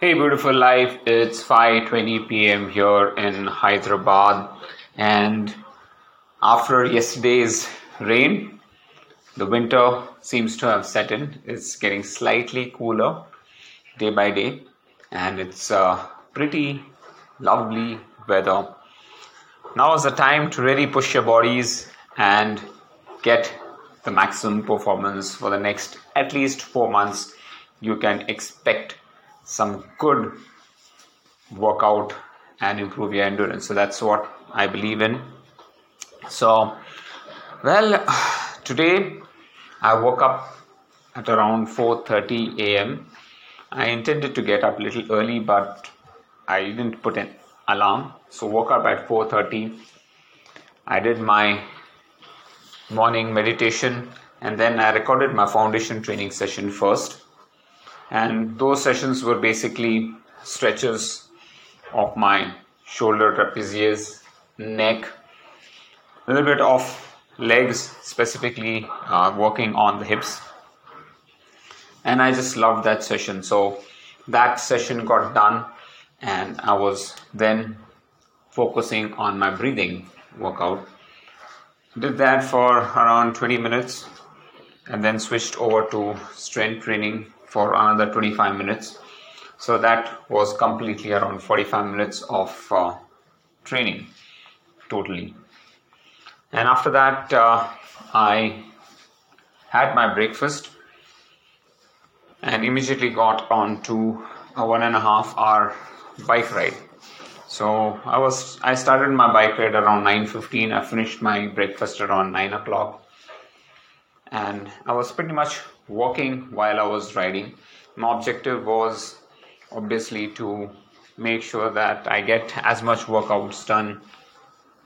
Hey beautiful life, it's 5:20 p.m. here in Hyderabad and after yesterday's rain, the winter seems to have set in. It's getting slightly cooler day by day and it's uh, pretty lovely weather. Now is the time to really push your bodies and get the maximum performance for the next at least 4 months. You can expect some good workout and improve your endurance. So that's what I believe in. So, well, today I woke up at around 4:30 a.m. I intended to get up a little early, but I didn't put an alarm. So woke up at 4:30. I did my morning meditation and then I recorded my foundation training session first and those sessions were basically stretches of my shoulder trapezius neck a little bit of legs specifically uh, working on the hips. And i just loved that session. So that session got done and i was then focusing on my breathing workout. Did that for around 20 minutes and then switched over to strength training for another 25 minutes. So that was completely around 45 minutes of uh, training totally. And after that, uh, I had my breakfast and immediately got on to a one and a half hour bike ride. So I was I started my bike ride around 9:15. I finished my breakfast around 9 o'clock, and I was pretty much walking while I was riding. My objective was obviously to make sure that I get as much workouts done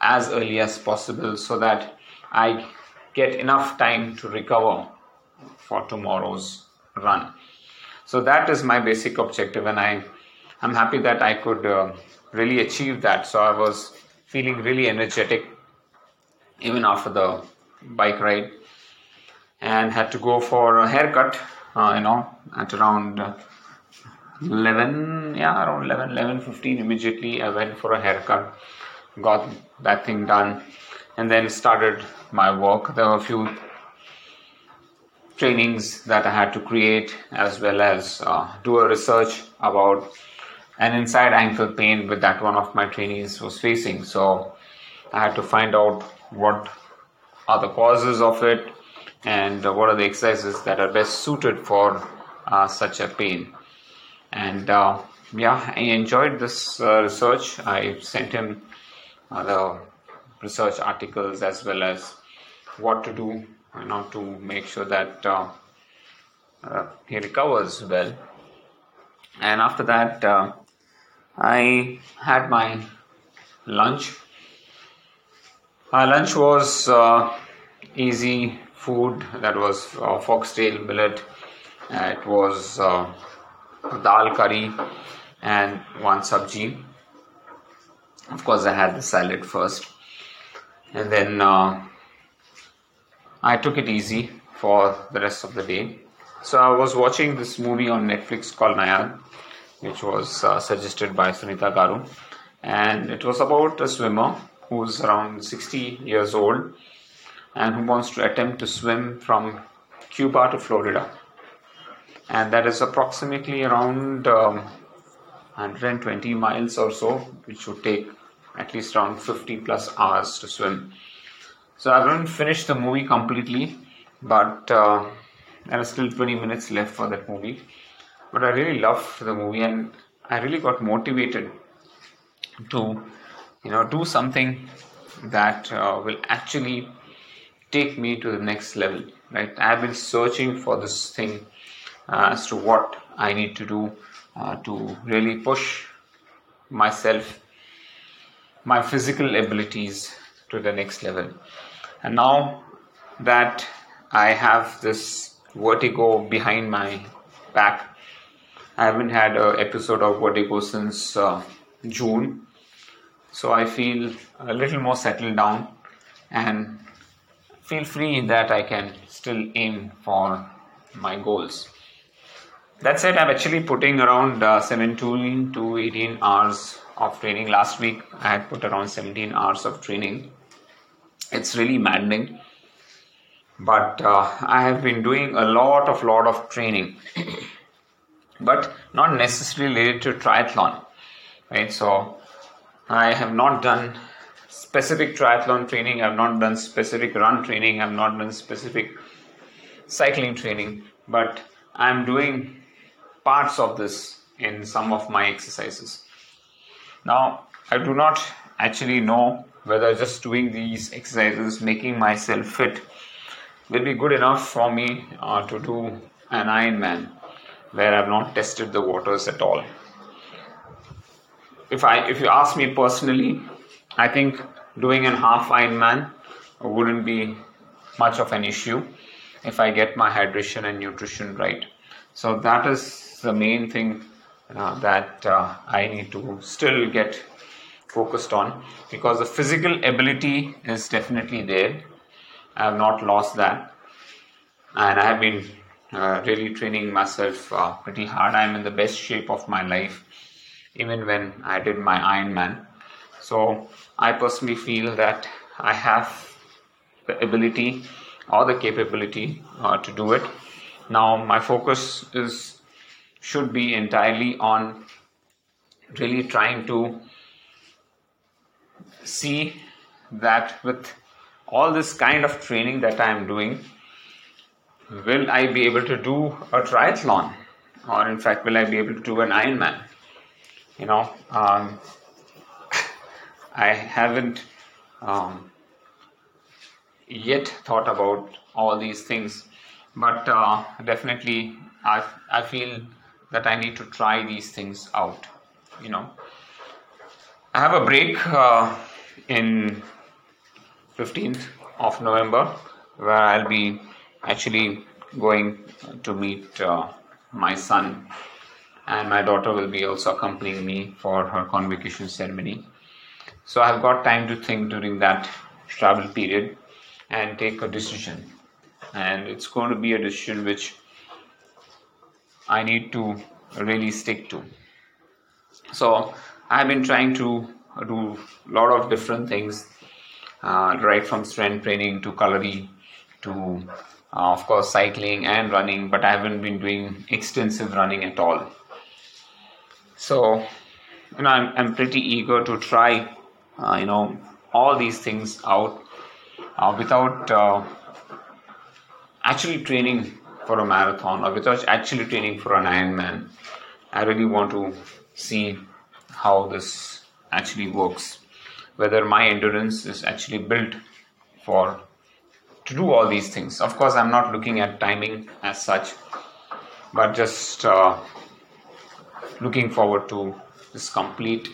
as early as possible so that I get enough time to recover for tomorrow's run. So that is my basic objective, and I I'm happy that I could uh, really achieve that. So I was feeling really energetic even after the bike ride and had to go for a haircut, uh, you know, at around 11, yeah, around 11, 11, 15. Immediately I went for a haircut, got that thing done, and then started my work. There were a few trainings that I had to create as well as uh, do a research about an inside ankle pain with that one of my trainees was facing. So I had to find out what are the causes of it and what are the exercises that are best suited for uh, such a pain. And uh, yeah, I enjoyed this uh, research. I sent him the research articles as well as what to do you know, to make sure that uh, uh, he recovers well. And after that, uh, I had my lunch. My lunch was easy food that was uh, foxtail millet uh, it was uh, dal curry and one sabji. Of course i had the salad first. And then uh, i took it easy for the rest of the day. So i was watching this movie on netflix called Nyad which was uh, suggested by sunita garu. And it was about a swimmer who's around 60 years old and who wants to attempt to swim from Cuba to Florida. And that is approximately around um, 120 miles or so, which would take at least around 50 plus hours to swim. So I haven't finished the movie completely, but uh, there are still 20 minutes left for that movie. But I really loved the movie and I really got motivated to, you know, do something that uh, will actually take me to the next level right? I've been searching for this thing uh, as to what i need to do uh, to really push myself my physical abilities to the next level. And now that i have this vertigo behind my back i haven't had an episode of vertigo since uh, june. So i feel a little more settled down and feel free that I can still aim for my goals. that said, I'm actually putting around uh, 17 to 18 hours of training. Last week, I had put around 17 hours of training. It's really maddening, but uh, I have been doing a lot of lot of training, but not necessarily related to triathlon, right? So I have not done specific triathlon training. I've not done specific run training. I've not done specific cycling training, but I'm doing parts of this in some of my exercises. Now, I do not actually know whether just doing these exercises, making myself fit, will be good enough for me uh, to do an Ironman where I've not tested the waters at all. If I, if you ask me personally, I think doing an half Ironman wouldn't be much of an issue if I get my hydration and nutrition right. So that is the main thing uh, that uh, I need to still get focused on because the physical ability is definitely there. I have not lost that, and I have been uh, really training myself uh, pretty hard. I'm in the best shape of my life, even when I did my Ironman. So I personally feel that I have the ability or the capability uh, to do it. Now my focus is should be entirely on really trying to see that with all this kind of training that I am doing, will I be able to do a triathlon? Or, in fact, will I be able to do an Ironman? You know, um, I haven't um, yet thought about all these things, but uh, definitely I, I feel that I need to try these things out. You know, I have a break uh, in 15th of November where I'll be actually going to meet uh, my son and my daughter will be also accompanying me for her convocation ceremony. So I've got time to think during that travel period and take a decision. And it's going to be a decision which I need to really stick to. So I've been trying to do a lot of different things, uh, right from strength training to calorie to, uh, of course, cycling and running, but I haven't been doing extensive running at all. So, you know, I'm, I'm pretty eager to try, uh, you know, all these things out uh, without uh, actually training for a marathon or without actually training for an Ironman. I really want to see how this actually works, whether my endurance is actually built for to do all these things. Of course, I'm not looking at timing as such, but just uh, looking forward to this complete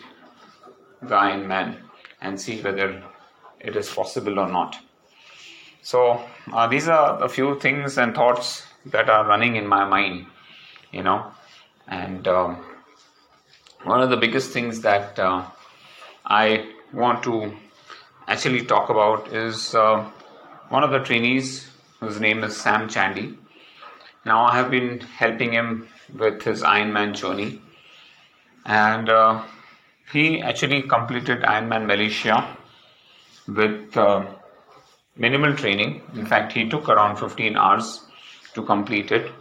the Ironman and see whether it is possible or not. So uh, these are a few things and thoughts that are running in my mind, you know. And um, one of the biggest things that uh, I want to actually talk about is uh, one of the trainees whose name is Sam Chandy. Now I have been helping him with his Ironman journey, and uh, he actually completed Ironman Malaysia with uh, minimal training. In fact, he took around 15 hours to complete it.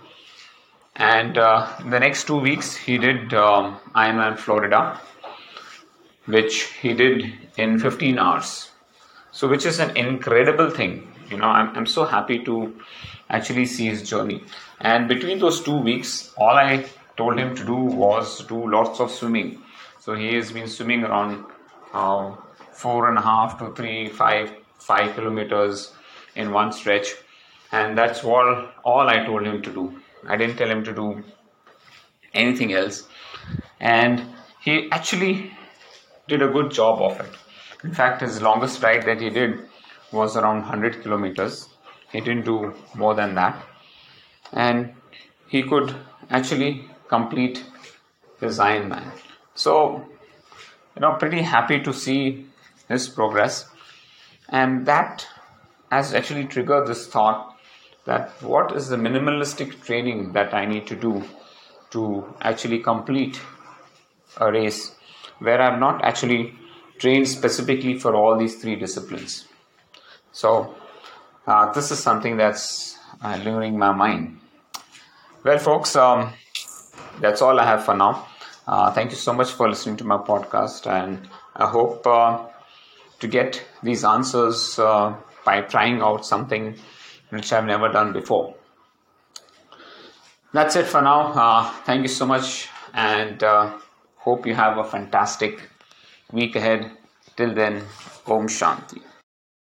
And uh, the next two weeks, he did um, Ironman Florida, which he did in 15 hours. So, which is an incredible thing. You know, I'm, I'm so happy to actually see his journey. And between those two weeks, all I told him to do was do lots of swimming. So, he has been swimming around uh, four and a half to three, five, five kilometers in one stretch and that's all all I told him to do. I didn't tell him to do anything else, and he actually did a good job of it. In fact, his longest ride that he did was around 100 kilometers. He didn't do more than that, and he could actually complete his Ironman. So, you know, pretty happy to see his progress, and that has actually triggered this thought that what is the minimalistic training that I need to do to actually complete a race where I'm not actually trained specifically for all these three disciplines. So, uh, this is something that's uh, lingering my mind. Well, folks, um, that's all I have for now. Uh, thank you so much for listening to my podcast, and I hope uh, to get these answers uh, by trying out something which I've never done before. That's it for now. Uh, thank you so much, and uh, hope you have a fantastic week ahead. Till then, Om Shanti.